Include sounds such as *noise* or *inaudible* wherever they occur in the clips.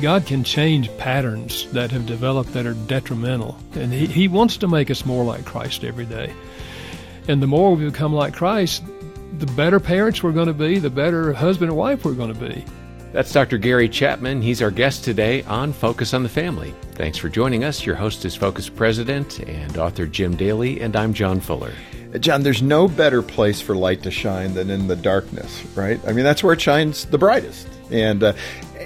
God can change patterns that have developed that are detrimental. And he, he wants to make us more like Christ every day. And the more we become like Christ, the better parents we're going to be, the better husband and wife we're going to be. That's Dr. Gary Chapman. He's our guest today on Focus on the Family. Thanks for joining us. Your host is Focus President and author Jim Daly, and I'm John Fuller. John, there's no better place for light to shine than in the darkness, right? I mean, that's where it shines the brightest. And uh,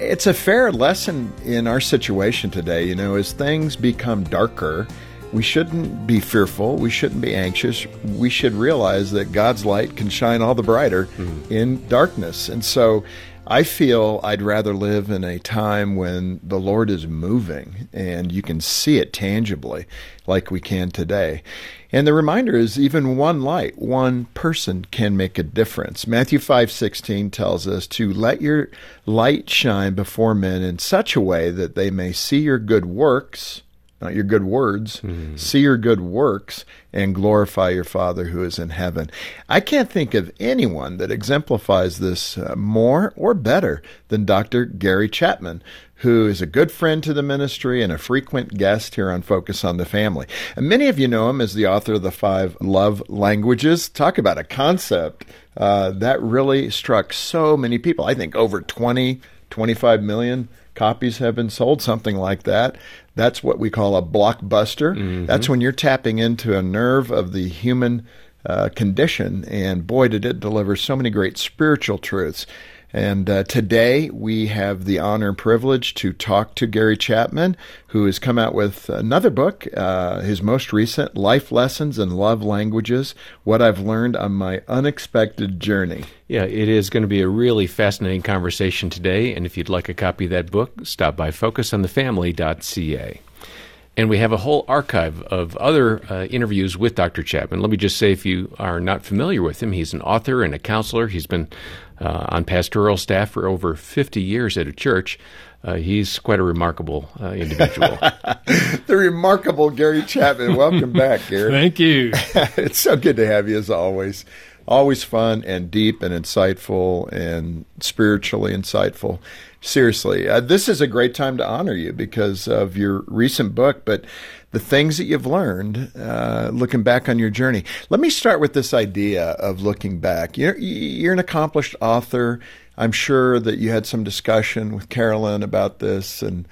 it's a fair lesson in our situation today. You know, as things become darker, we shouldn't be fearful. We shouldn't be anxious. We should realize that God's light can shine all the brighter mm-hmm. in darkness. And so I feel I'd rather live in a time when the Lord is moving and you can see it tangibly like we can today. And the reminder is even one light, one person can make a difference. Matthew 5:16 tells us to let your light shine before men in such a way that they may see your good works not your good words. Mm. See your good works and glorify your Father who is in heaven. I can't think of anyone that exemplifies this uh, more or better than Dr. Gary Chapman, who is a good friend to the ministry and a frequent guest here on Focus on the Family. And many of you know him as the author of the five love languages. Talk about a concept uh, that really struck so many people. I think over 20, 25 million copies have been sold, something like that. That's what we call a blockbuster. Mm-hmm. That's when you're tapping into a nerve of the human uh, condition. And boy, did it deliver so many great spiritual truths. And uh, today we have the honor and privilege to talk to Gary Chapman, who has come out with another book, uh, his most recent, Life Lessons and Love Languages What I've Learned on My Unexpected Journey. Yeah, it is going to be a really fascinating conversation today. And if you'd like a copy of that book, stop by focusonthefamily.ca. And we have a whole archive of other uh, interviews with Dr. Chapman. Let me just say, if you are not familiar with him, he's an author and a counselor. He's been uh, on pastoral staff for over 50 years at a church. Uh, he's quite a remarkable uh, individual. *laughs* the remarkable Gary Chapman. Welcome back, Gary. Thank you. *laughs* it's so good to have you as always. Always fun and deep and insightful and spiritually insightful. Seriously, uh, this is a great time to honor you because of your recent book, but the things that you've learned uh, looking back on your journey. Let me start with this idea of looking back. You're, you're an accomplished author. I'm sure that you had some discussion with Carolyn about this, and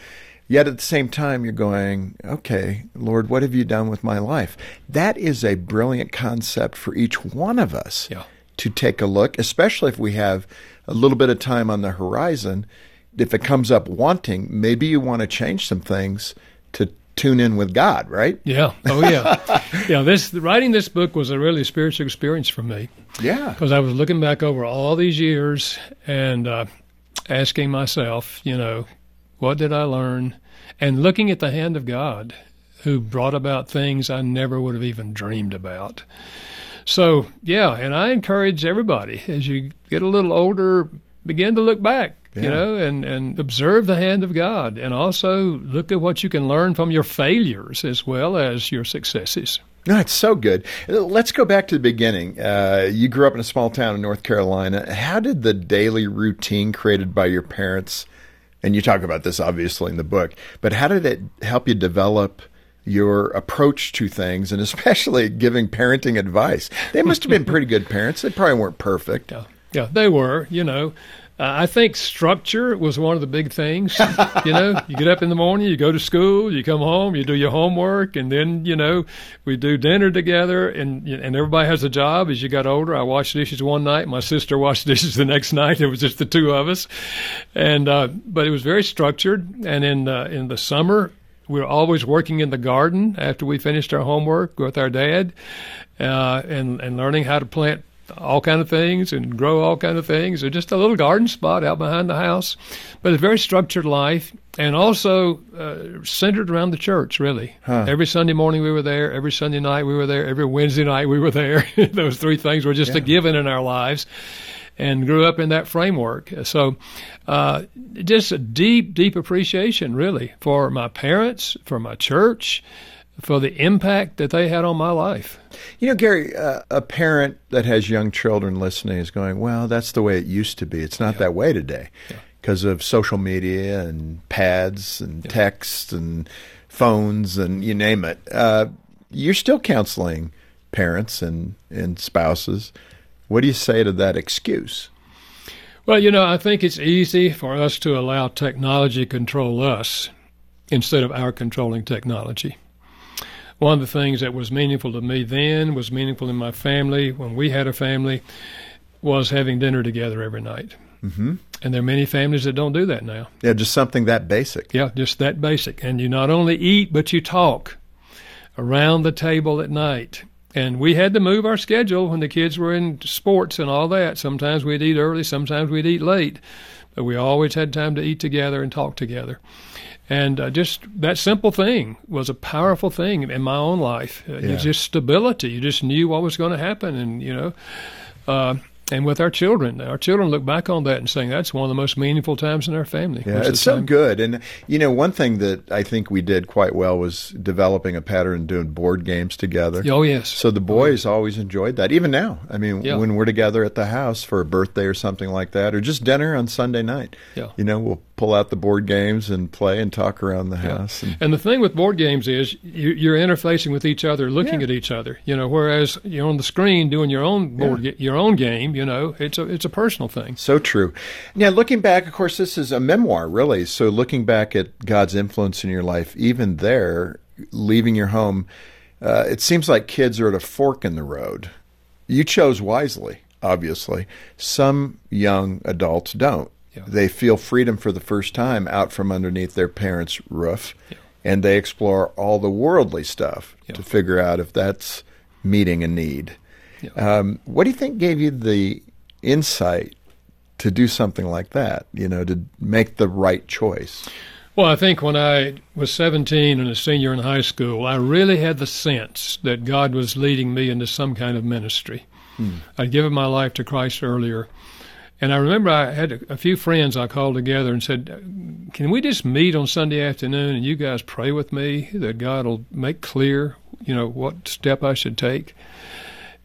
yet at the same time, you're going, okay, Lord, what have you done with my life? That is a brilliant concept for each one of us yeah. to take a look, especially if we have a little bit of time on the horizon. If it comes up wanting, maybe you want to change some things to tune in with God, right? Yeah. Oh, yeah. *laughs* yeah. This writing this book was a really spiritual experience for me. Yeah. Because I was looking back over all these years and uh, asking myself, you know, what did I learn? And looking at the hand of God, who brought about things I never would have even dreamed about. So, yeah, and I encourage everybody as you get a little older, begin to look back yeah. you know, and, and observe the hand of God. And also look at what you can learn from your failures as well as your successes. No, it's so good. Let's go back to the beginning. Uh, you grew up in a small town in North Carolina. How did the daily routine created by your parents, and you talk about this obviously in the book, but how did it help you develop your approach to things and especially *laughs* giving parenting advice? They must have been pretty good parents. They probably weren't perfect. Yeah, yeah they were, you know. Uh, I think structure was one of the big things. you know, you get up in the morning, you go to school, you come home, you do your homework, and then you know we do dinner together, and and everybody has a job. As you got older, I washed dishes one night, my sister *laughs* washed dishes the next night. It was just the two of us, and uh, but it was very structured. And in uh, in the summer, we were always working in the garden after we finished our homework with our dad, uh, and and learning how to plant all kind of things and grow all kind of things. There's just a little garden spot out behind the house, but a very structured life and also uh, centered around the church. Really, Huh. every Sunday morning we were there. Every Sunday night we were there. Every Wednesday night we were there. *laughs* Those three things were just a given in our lives. And grew up in that framework. So, uh, just a deep, deep appreciation, really, for my parents, for my church, for the impact that they had on my life. You know, Gary, uh, a parent that has young children listening is going, well, that's the way it used to be. It's not that way today because of social media and pads and texts and phones and you name it. Uh, you're still counseling parents and, and spouses. What do you say to that excuse? Well, you know, I think it's easy for us to allow technology to control us instead of our controlling technology. One of the things that was meaningful to me then, was meaningful in my family when we had a family, was having dinner together every night. Mm-hmm. And there are many families that don't do that now. Yeah, just something that basic. Yeah, just that basic. And you not only eat, but you talk around the table at night. And we had to move our schedule when the kids were in sports and all that. Sometimes we'd eat early, sometimes we'd eat late, but we always had time to eat together and talk together. And uh, just that simple thing was a powerful thing in my own life. Uh, Yeah. It's just stability. You just knew what was going to happen, and you know. Uh, and with our children, our children look back on that and saying that's one of the most meaningful times in our family. Yeah, it's so time- good. And, you know, one thing that I think we did quite well was developing a pattern doing board games together. Oh yes. So the boys always enjoyed that, even now. I mean, Yeah. when we're together at the house for a birthday or something like that, or just dinner on Sunday night, Yeah. you know, we'll pull out the board games and play and talk around the house. And, And the thing with board games is you, you're interfacing with each other, looking Yeah. at each other. You know, whereas you're on the screen doing your own board, ga- your own game. You know, it's a it's a personal thing. so true. Now, looking back, of course, this is a memoir, really. So, looking back at God's influence in your life, even there, leaving your home, uh, it seems like kids are at a fork in the road. You chose wisely, obviously. Some young adults don't. Yeah. They feel freedom for the first time out from underneath their parents' roof, and they explore all the worldly stuff Yeah. to figure out if that's meeting a need. Yeah. Um, what do you think gave you the insight to do something like that? You know, to make the right choice. Well, I think when I was 17 and a senior in high school, I really had the sense that God was leading me into some kind of ministry. I'd given my life to Christ earlier. And I remember I had a, a few friends I called together and said, Can we just meet on Sunday afternoon and you guys pray with me that God will make clear, you know, what step I should take?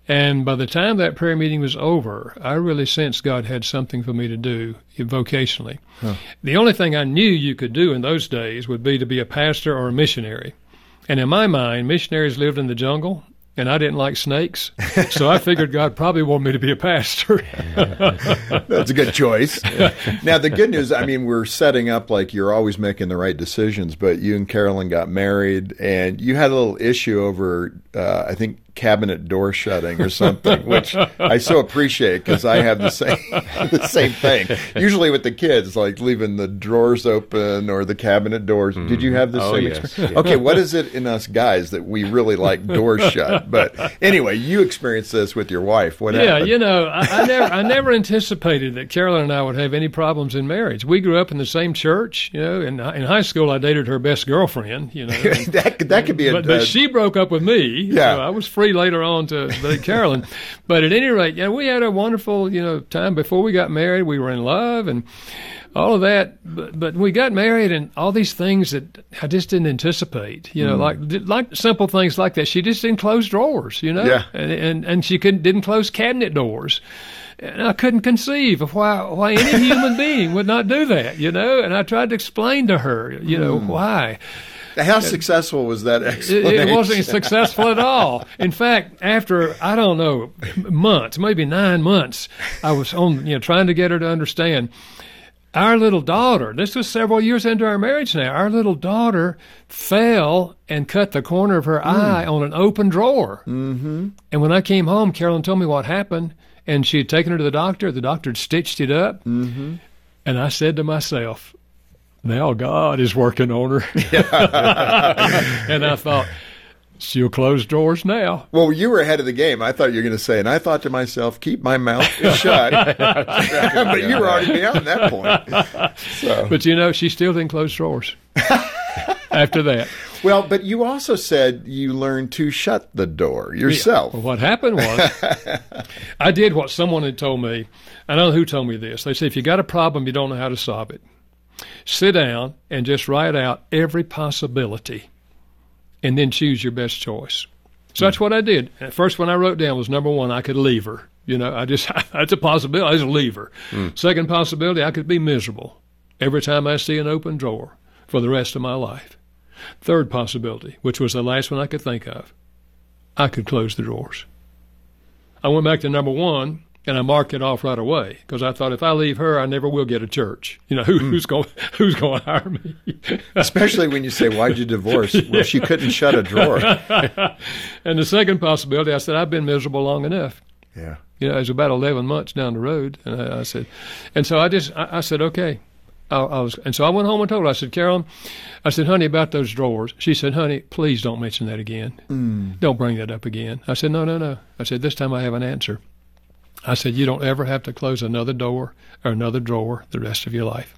And by the time that prayer meeting was over, I really sensed God had something for me to do vocationally. The only thing I knew you could do in those days would be to be a pastor or a missionary. And in my mind, missionaries lived in the jungle, and I didn't like snakes. so I figured God probably wanted me to be a pastor. *laughs* That's a good choice. now, the good news, I mean, we're setting up like you're always making the right decisions, but you and Carolyn got married and you had a little issue over, uh, I think, cabinet door shutting or something, which I so appreciate because I have the same *laughs* the same thing. Usually with the kids, like leaving the drawers open or the cabinet doors. Did you mm-hmm. have the Oh, same yes. experience? Yeah. Okay, what is it in us guys that we really like doors shut? But anyway, you experienced this with your wife. What Yeah, happened? you know, I, I never, I never anticipated that Carolyn and I would have any problems in marriage. We grew up in the same church, you know. In, in high school, I dated her best girlfriend, you know. and- *laughs* that that could be a, but, but she broke up with me. Yeah. so I was free later on to date Carolyn. *laughs* but at any rate, yeah, we had a wonderful, you know, time before we got married. We were in love and all of that. But, but we got married and all these things that I just didn't anticipate. You know, mm. like like simple things like that. She just didn't close drawers. You know, Yeah. and and, and she couldn't didn't close cabinet doors. And I couldn't conceive of why why any human being would not do that, you know. And I tried to explain to her, you know, mm. why. How successful was that It, explanation? it wasn't successful at all. In fact, after I don't know months, maybe nine months, I was on you know trying to get her to understand. Our little daughter, this was several years into our marriage now. Our little daughter fell and cut the corner of her eye on an open drawer. Mm-hmm. And when I came home, Carolyn told me what happened, and she had taken her to the doctor. The doctor had stitched it up, mm-hmm. and I said to myself, "Now God is working on her." *laughs* and I thought, She'll close doors now. Well, you were ahead of the game. I thought you were going to say, and I thought to myself, keep my mouth shut. *laughs* but you were already beyond that point. So. But you know, she still didn't close drawers *laughs* after that. Well, but you also said you learned to shut the door yourself. Well, what happened was I did what someone had told me. I don't know who told me this. They said, if you got a problem, you don't know how to solve it. Sit down and just write out every possibility and then choose your best choice. So that's what I did. At first, when I wrote down was number one, I could leave her. You know, I just *laughs* that's a possibility. I just leave her. Hmm. Second possibility, I could be miserable every time I see an open drawer for the rest of my life. Third possibility, which was the last one I could think of, I could close the drawers. I went back to number one and I marked it off right away because I thought if I leave her, I never will get a church. You know, who, who's going who's going to hire me? *laughs* Especially when you say, "Why'd you divorce?" Well, she couldn't shut a drawer. *laughs* and the second possibility, I said, I've been miserable long enough. Yeah. You know, it was about eleven months down the road, and I, I said, and so I just I, I said, okay. I, I was, and so I went home and told her. I said, Carolyn, I said, honey, about those drawers. She said, honey, please don't mention that again. Mm. Don't bring that up again. I said, no, no, no. I said, this time I have an answer. I said, you don't ever have to close another door or another drawer the rest of your life.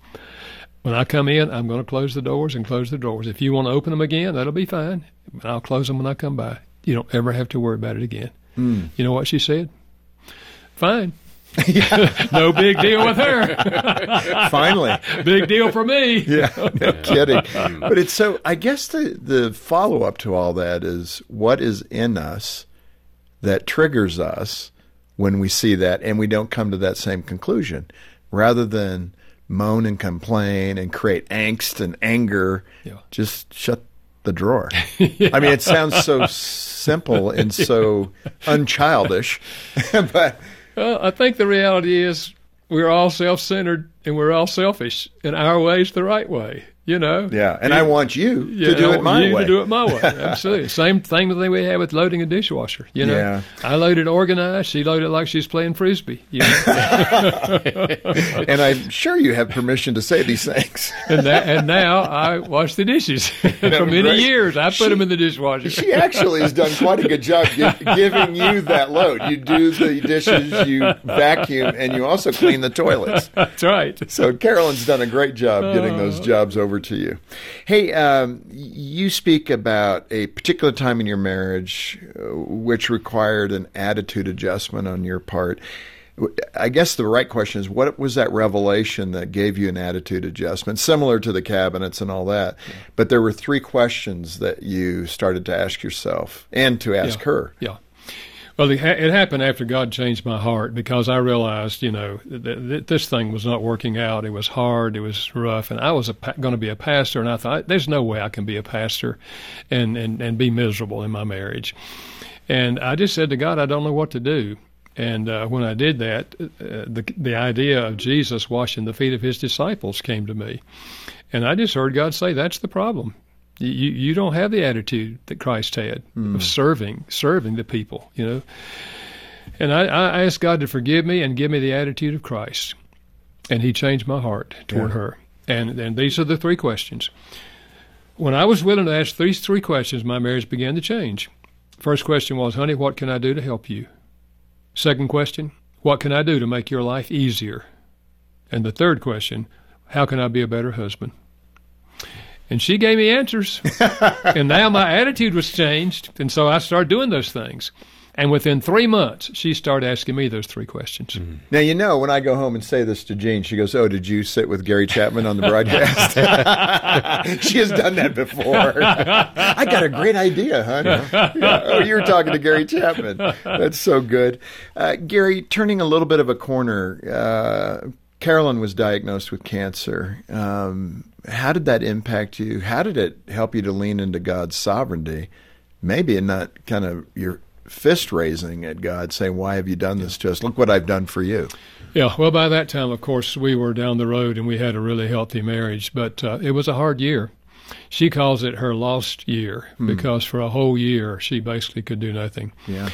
When I come in, I'm going to close the doors and close the drawers. If you want to open them again, that'll be fine. I'll close them when I come by. You don't ever have to worry about it again. Mm. You know what she said? Fine. *laughs* *laughs* no big deal with her. *laughs* Finally. big deal for me. Yeah, no kidding. But it's so. I guess the the follow up to all that is what is in us that triggers us when we see that, and we don't come to that same conclusion, rather than moan and complain and create angst and anger. Yeah. Just shut the drawer. *laughs* I mean, it sounds so simple and so *laughs* unchildish, *laughs* but Well, I think the reality is we're all self centered and we're all selfish, and our way's the right way. You know. yeah. And I want you Yeah, to do it my you way. To do it my way. *laughs* Absolutely. Same thing that we have with loading a dishwasher. You know, Yeah. I loaded organized. She loaded it like she's playing frisbee. You know? *laughs* and I'm sure you have permission to say these things. *laughs* and that, and now I wash the dishes for many great. years. I put them in the dishwasher. She actually has done quite a good job gi- giving you that load. You do the dishes, you vacuum, and you also clean the toilets. That's right. So Carolyn's done a great job getting those oh. jobs over to you. Hey, um, you speak about a particular time in your marriage uh, which required an attitude adjustment on your part. I guess the right question is what was that revelation that gave you an attitude adjustment, similar to the cabinets and all that? But there were three questions that you started to ask yourself and to ask Yeah. her. Yeah. Well, it, ha- it happened after God changed my heart because I realized, you know, that, that this thing was not working out. It was hard. It was rough, and I was pa- going to be a pastor, and I thought, there's no way I can be a pastor, and and and be miserable in my marriage. And I just said to God, I don't know what to do. And uh, when I did that, uh, the the idea of Jesus washing the feet of his disciples came to me, and I just heard God say, "That's the problem. You you don't have the attitude that Christ had of mm. serving serving the people, you know." And I, I asked God to forgive me and give me the attitude of Christ, and He changed my heart toward Yeah. her. And and these are the three questions. When I was willing to ask these three questions, my marriage began to change. First question was, honey, what can I do to help you? Second question, what can I do to make your life easier? And the third question, how can I be a better husband? And she gave me answers. *laughs* and now my attitude was changed. And so I started doing those things. And within three months, she started asking me those three questions. Now, you know, when I go home and say this to Jean, she goes, Oh, did you sit with Gary Chapman on the broadcast? *laughs* she has done that before. I got a great idea, hon. Yeah. *laughs* Oh, you were talking to Gary Chapman. That's so good. Uh, Gary, turning a little bit of a corner, uh, Carolyn was diagnosed with cancer. Um, how did that impact you? How did it help you to lean into God's sovereignty? Maybe and not kind of your fist raising at God, saying, Why have you done this to us? Look what I've done for you. Yeah, well, by that time, of course, we were down the road and we had a really healthy marriage, but uh, it was a hard year. She calls it her lost year because for a whole year she basically could do nothing. Yeah.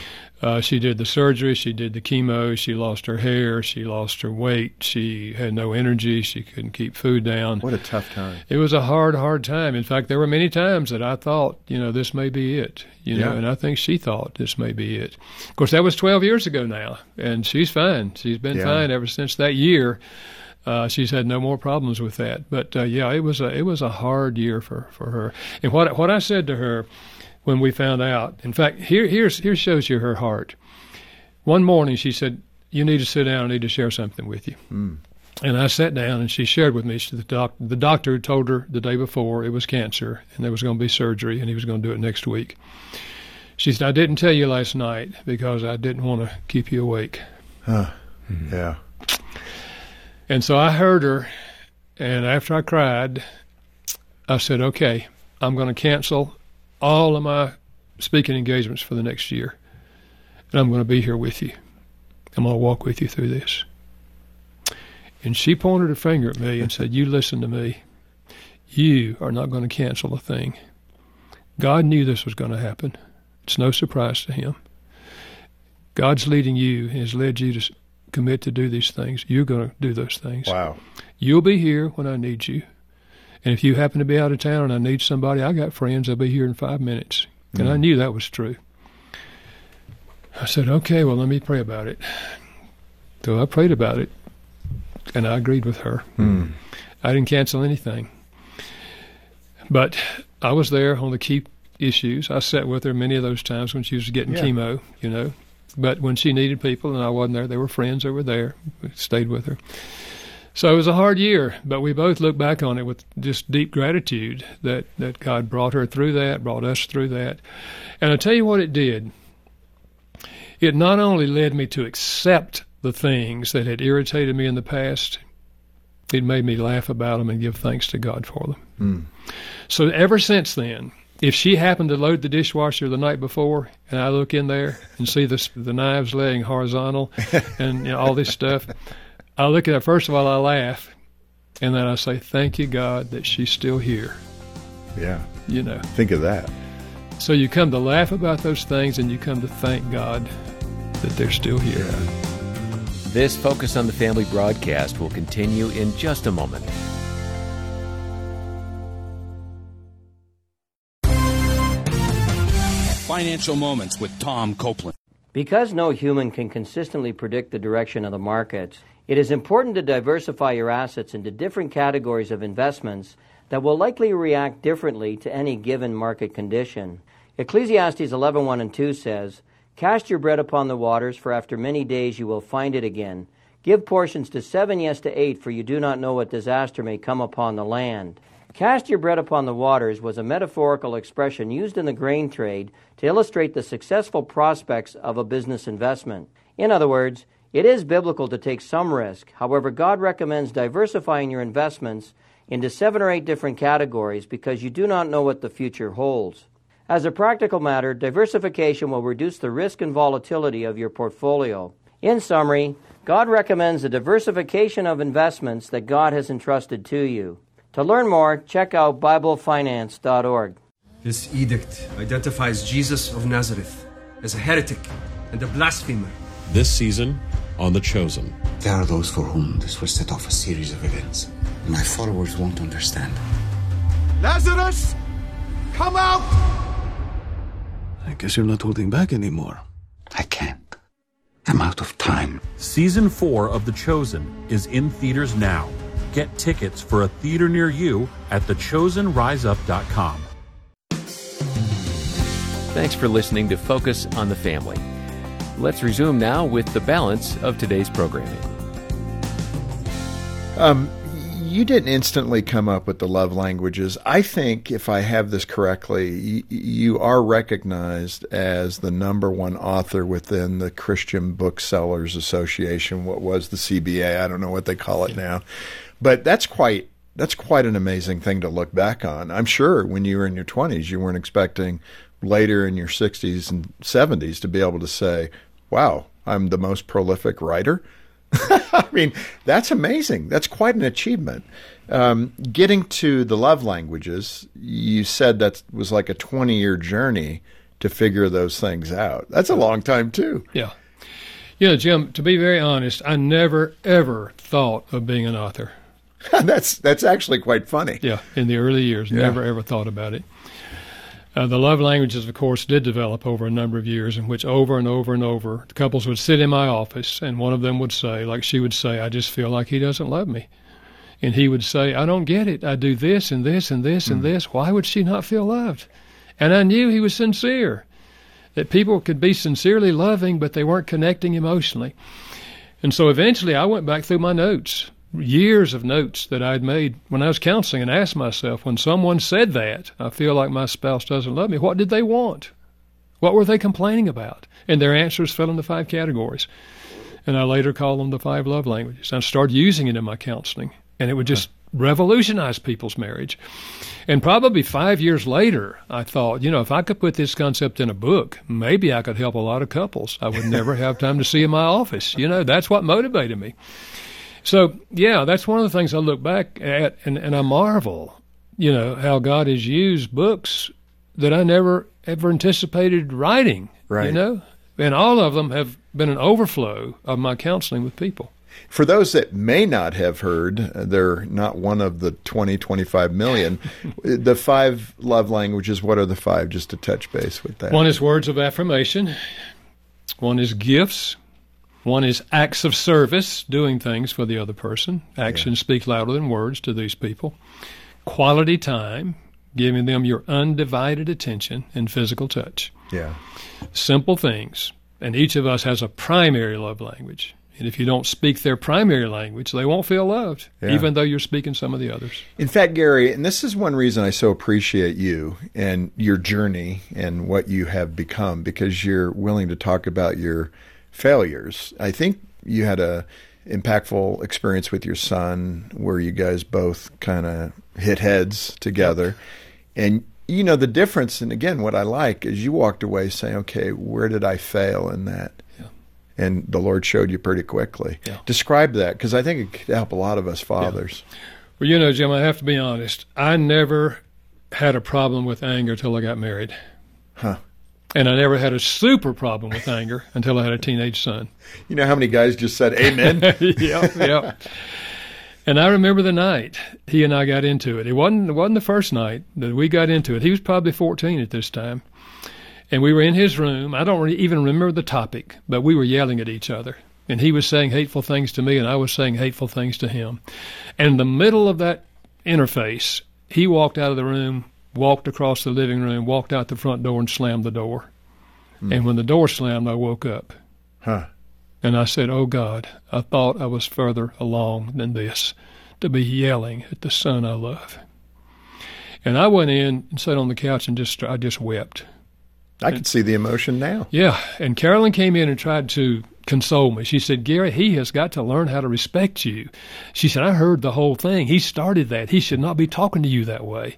Uh, she did the surgery, she did the chemo, she lost her hair, she lost her weight, she had no energy, she couldn't keep food down. What a tough time. It was a hard, hard time. In fact, there were many times that I thought, you know, this may be it, you know, and I think she thought this may be it. Of course, that was 12 years ago now, and she's fine. She's been Yeah. fine ever since that year. Uh, she's had no more problems with that. But uh, yeah, it was a it was a hard year for, for her. And what what I said to her when we found out, in fact, here here's here shows you her heart. One morning she said, "You need to sit down. I need to share something with you." Hmm. And I sat down, and she shared with me. She, the, doc, the doctor told her the day before it was cancer, and there was going to be surgery, and he was going to do it next week. She said, "I didn't tell you last night because I didn't want to keep you awake." Huh? Mm-hmm. Yeah. And so I heard her, and after I cried, I said, okay, I'm going to cancel all of my speaking engagements for the next year, and I'm going to be here with you. I'm going to walk with you through this. And she pointed her finger at me and said, You listen to me. You are not going to cancel a thing. God knew this was going to happen. It's no surprise to him. God's leading you and has led you to commit to do these things. You're going to do those things. Wow. You'll be here when I need you. And if you happen to be out of town and I need somebody, I got friends. I'll be here in five minutes. And I mm. knew that was true. I said, okay, well, let me pray about it. So I prayed about it, and I agreed with her. Mm. I didn't cancel anything. But I was there on the key issues. I sat with her many of those times when she was getting Yeah. chemo, you know. But when she needed people and I wasn't there, there were friends were there, stayed with her. So it was a hard year, but we both look back on it with just deep gratitude that, that God brought her through that, brought us through that. And I tell you what it did. It not only led me to accept the things that had irritated me in the past, it made me laugh about them and give thanks to God for them. Hmm. So ever since then, if she happened to load the dishwasher the night before, and I look in there and see the the knives laying horizontal *laughs* and you know, all this stuff, I look at it. First of all, I laugh, and then I say, "Thank you, God, that she's still here." Yeah. You know. Think of that. So you come to laugh about those things, and you come to thank God that they're still here. This Focus on the Family broadcast will continue in just a moment. Financial Moments with Tom Copeland. Because no human can consistently predict the direction of the markets, it is important to diversify your assets into different categories of investments that will likely react differently to any given market condition. Ecclesiastes 11:1 and 2 says, "Cast your bread upon the waters, for after many days you will find it again. Give portions to seven, yes to eight, for you do not know what disaster may come upon the land." Cast your bread upon the waters was a metaphorical expression used in the grain trade to illustrate the successful prospects of a business investment. In other words, it is biblical to take some risk. However, God recommends diversifying your investments into seven or eight different categories because you do not know what the future holds. As a practical matter, diversification will reduce the risk and volatility of your portfolio. In summary, God recommends the diversification of investments that God has entrusted to you. To learn more, check out BibleFinance.org. This edict identifies Jesus of Nazareth as a heretic and a blasphemer. This season on The Chosen. There are those for whom this will set off a series of events. My followers won't understand. Lazarus, come out! I guess you're not holding back anymore. I can't. I'm out of time. Season 4 of The Chosen is in theaters now. Get tickets for a theater near you at thechosenriseup.com. Thanks for listening to Focus on the Family. Let's resume now with the balance of today's programming. Um, you didn't instantly come up with the love languages. I think, if I have this correctly, you, you are recognized as the number one author within the Christian Booksellers Association. What was the CBA? I don't know what they call it now, but that's quite that's quite an amazing thing to look back on. I'm sure when you were in your 20s, you weren't expecting later in your 60s and 70s to be able to say, "Wow, I'm the most prolific writer." *laughs* I mean, that's amazing. That's quite an achievement. Um, getting to the love languages, you said that was like a 20 year journey. to figure those things out. That's a long time too. Yeah. You know, Jim, to be very honest, I never ever thought of being an author. *laughs* that's that's actually quite funny. Yeah, in the early years, Yeah. never ever thought about it. Uh, the love languages, of course, did develop over a number of years in which over and over and over the couples would sit in my office and one of them would say, like she would say, I just feel like he doesn't love me. And he would say, I don't get it. I do this and this and this and this. Why would she not feel loved? And I knew he was sincere, that people could be sincerely loving, but they weren't connecting emotionally. And so eventually I went back through my notes, years of notes that I'd made when I was counseling, and asked myself, when someone said that, I feel like my spouse doesn't love me, what did they want? What were they complaining about? And their answers fell into five categories. And I later called them the five love languages. I started using it in my counseling, and it would just revolutionize people's marriage. And probably five years later, I thought, you know, if I could put this concept in a book, maybe I could help a lot of couples. I would never have time to see in my office. You know, that's what motivated me. So, yeah, that's one of the things I look back at and, and I marvel, you know, how God has used books that I never ever anticipated writing. Right. You know? And all of them have been an overflow of my counseling with people. For those that may not have heard, uh, they're not one of the 20, 25 million. *laughs* the five love languages, what are the five? Just to touch base with that. One is words of affirmation. One is gifts. One is acts of service, doing things for the other person. Actions speak louder than words to these people. Quality time, giving them your undivided attention and physical touch. Yeah. Simple things. And each of us has a primary love language. And if you don't speak their primary language, they won't feel loved, Yeah. even though you're speaking some of the others. In fact, Gary, and this is one reason I so appreciate you and your journey and what you have become because you're willing to talk about your failures. I think you had a impactful experience with your son where you guys both kind of hit heads together. And you know the difference and again what I like is you walked away saying, "Okay, where did I fail in that?" And the Lord showed you pretty quickly. Describe that because I think it could help a lot of us fathers. Well, you know, Jim, I have to be honest. I never had a problem with anger till I got married. Huh. And I never had a super problem with anger until I had a teenage son. You know how many guys just said amen? *laughs* yeah, yeah. And I remember the night he and I got into it. It wasn't it wasn't the first night that we got into it. He was probably 14 at this time. And we were in his room. I don't really even remember the topic, but we were yelling at each other. And he was saying hateful things to me, and I was saying hateful things to him. And in the middle of that interface, he walked out of the room, walked across the living room, walked out the front door, and slammed the door. Hmm. And when the door slammed, I woke up. Huh. And I said, Oh God, I thought I was further along than this, to be yelling at the son I love. And I went in and sat on the couch and just I just wept. I can see the emotion now. Yeah, and Carolyn came in and tried to console me. She said, Gary, he has got to learn how to respect you. She said, I heard the whole thing. He started that. He should not be talking to you that way.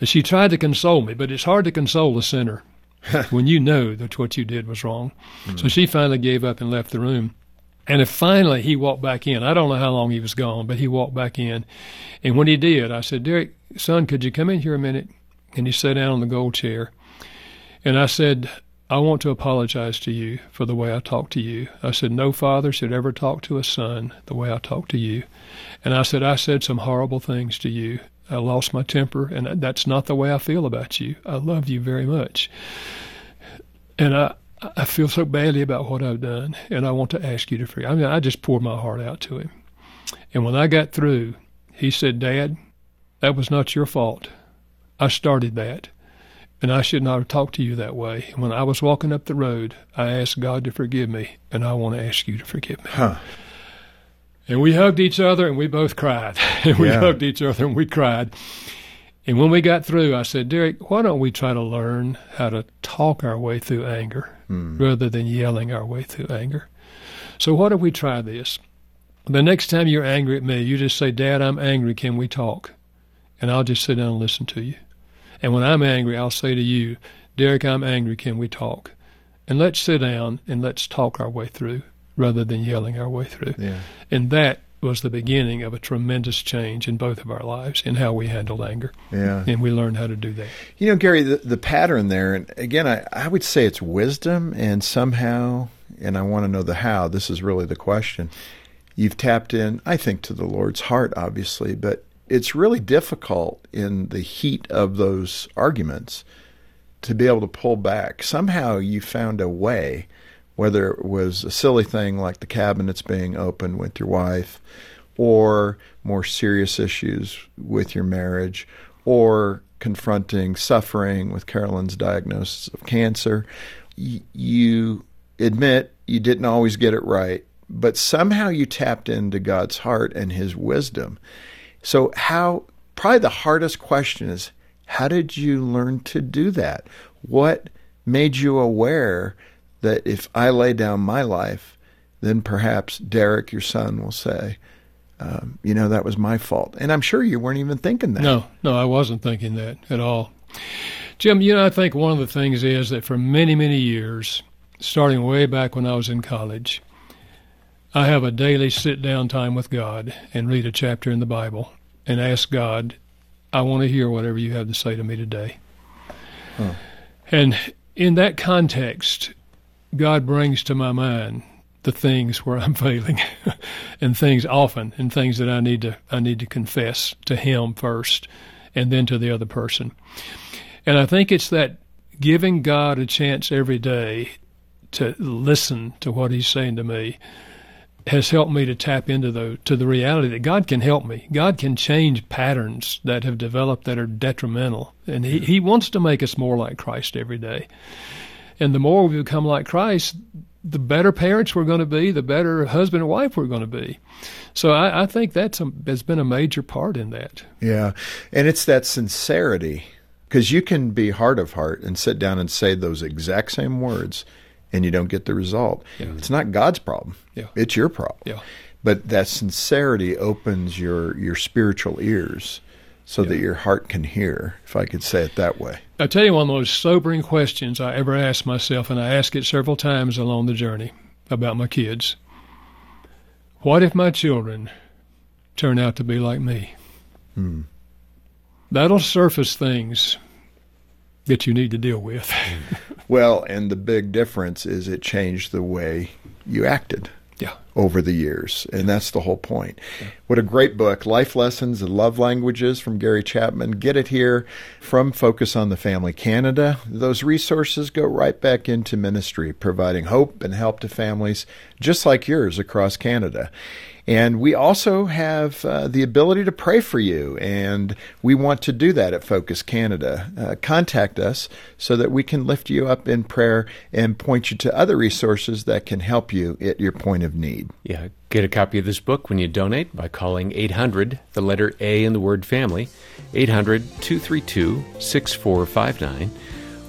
And she tried to console me, but it's hard to console a sinner *laughs* when you know that what you did was wrong. So hmm. she finally gave up and left the room. And if finally he walked back in, I don't know how long he was gone, but he walked back in. And when he did, I said, Derek, son, could you come in here a minute? And he sat down on the gold chair. And I said, I want to apologize to you for the way I talked to you. I said, No father should ever talk to a son the way I talked to you. And I said, I said some horrible things to you. I lost my temper, and that's not the way I feel about you. I love you very much. And I, I feel so badly about what I've done, and I want to ask you to forgive. I mean, I just poured my heart out to him. And when I got through, he said, Dad, that was not your fault. I started that and I should not have talked to you that way. And When I was walking up the road, I asked God to forgive me, and I want to ask you to forgive me. Huh. And we hugged each other, and we both cried. *laughs* and we Yeah. hugged each other, and we cried. And when we got through, I said, Derek, why don't we try to learn how to talk our way through anger hmm. rather than yelling our way through anger? So, what if we try this? The next time you're angry at me, you just say, Dad, I'm angry. Can we talk? And I'll just sit down and listen to you. And when I'm angry, I'll say to you, Derek, I'm angry. Can we talk? And let's sit down and let's talk our way through rather than yelling our way through. Yeah. And that was the beginning of a tremendous change in both of our lives in how we handled anger. Yeah. And we learned how to do that. You know, Gary, the, the pattern there, and again, I, I would say it's wisdom, and somehow, and I want to know the how, this is really the question. You've tapped in, I think, to the Lord's heart, obviously, but it's really difficult in the heat of those arguments to be able to pull back. Somehow you found a way whether it was a silly thing like the cabinets being open with your wife, or more serious issues with your marriage, or confronting suffering with Carolyn's diagnosis of cancer. Y- you admit you didn't always get it right, but somehow you tapped into God's heart and His wisdom. So, how probably the hardest question is how did you learn to do that? What made you aware that if I lay down my life, then perhaps Derek, your son, will say, um, you know, that was my fault. And I'm sure you weren't even thinking that. No, no, I wasn't thinking that at all. Jim, you know, I think one of the things is that for many, many years, starting way back when I was in college, I have a daily sit down time with God and read a chapter in the Bible and ask God, I want to hear whatever you have to say to me today. Huh. And in that context, God brings to my mind the things where I'm *laughs* failing, and things often, and things that I need to I need to confess to Him first, and then to the other person. And I think it's that giving God a chance every day to listen to what He's saying to me has helped me to tap into the to the reality that God can help me. God can change patterns that have developed that are detrimental, and He He wants to make us more like Christ every day. And the more we become like Christ, the better parents we're going to be, the better husband and wife we're going to be. So I, I think that's a, has been a major part in that. Yeah, and it's that sincerity because you can be heart of heart and sit down and say those exact same words, and you don't get the result. Yeah. It's not God's problem. Yeah. It's your problem. Yeah. But that sincerity opens your your spiritual ears so yeah. that your heart can hear, if I could say it that way. I tell you one of the most sobering questions I ever asked myself, and I ask it several times along the journey about my kids. What if my children turn out to be like me? Hmm. That'll surface things that you need to deal with. *laughs* well, and the big difference is it changed the way you acted yeah. over the years. And that's the whole point. Yeah. What a great book. Life Lessons and Love Languages from Gary Chapman. Get it here from Focus on the Family Canada. Those resources go right back into ministry, providing hope and help to families just like yours across Canada. And we also have uh, the ability to pray for you, and we want to do that at Focus Canada. Uh, contact us so that we can lift you up in prayer and point you to other resources that can help you at your point of need. Yeah, get a copy of this book when you donate by calling 800, the letter A in the word family, 800 232 6459,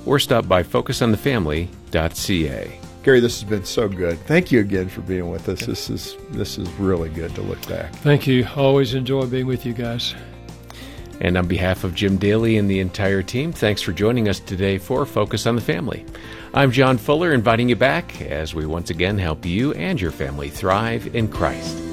or stop by focusonthefamily.ca. Gary, this has been so good. Thank you again for being with us. This is this is really good to look back. Thank you. Always enjoy being with you guys. And on behalf of Jim Daly and the entire team, thanks for joining us today for Focus on the Family. I'm John Fuller, inviting you back as we once again help you and your family thrive in Christ.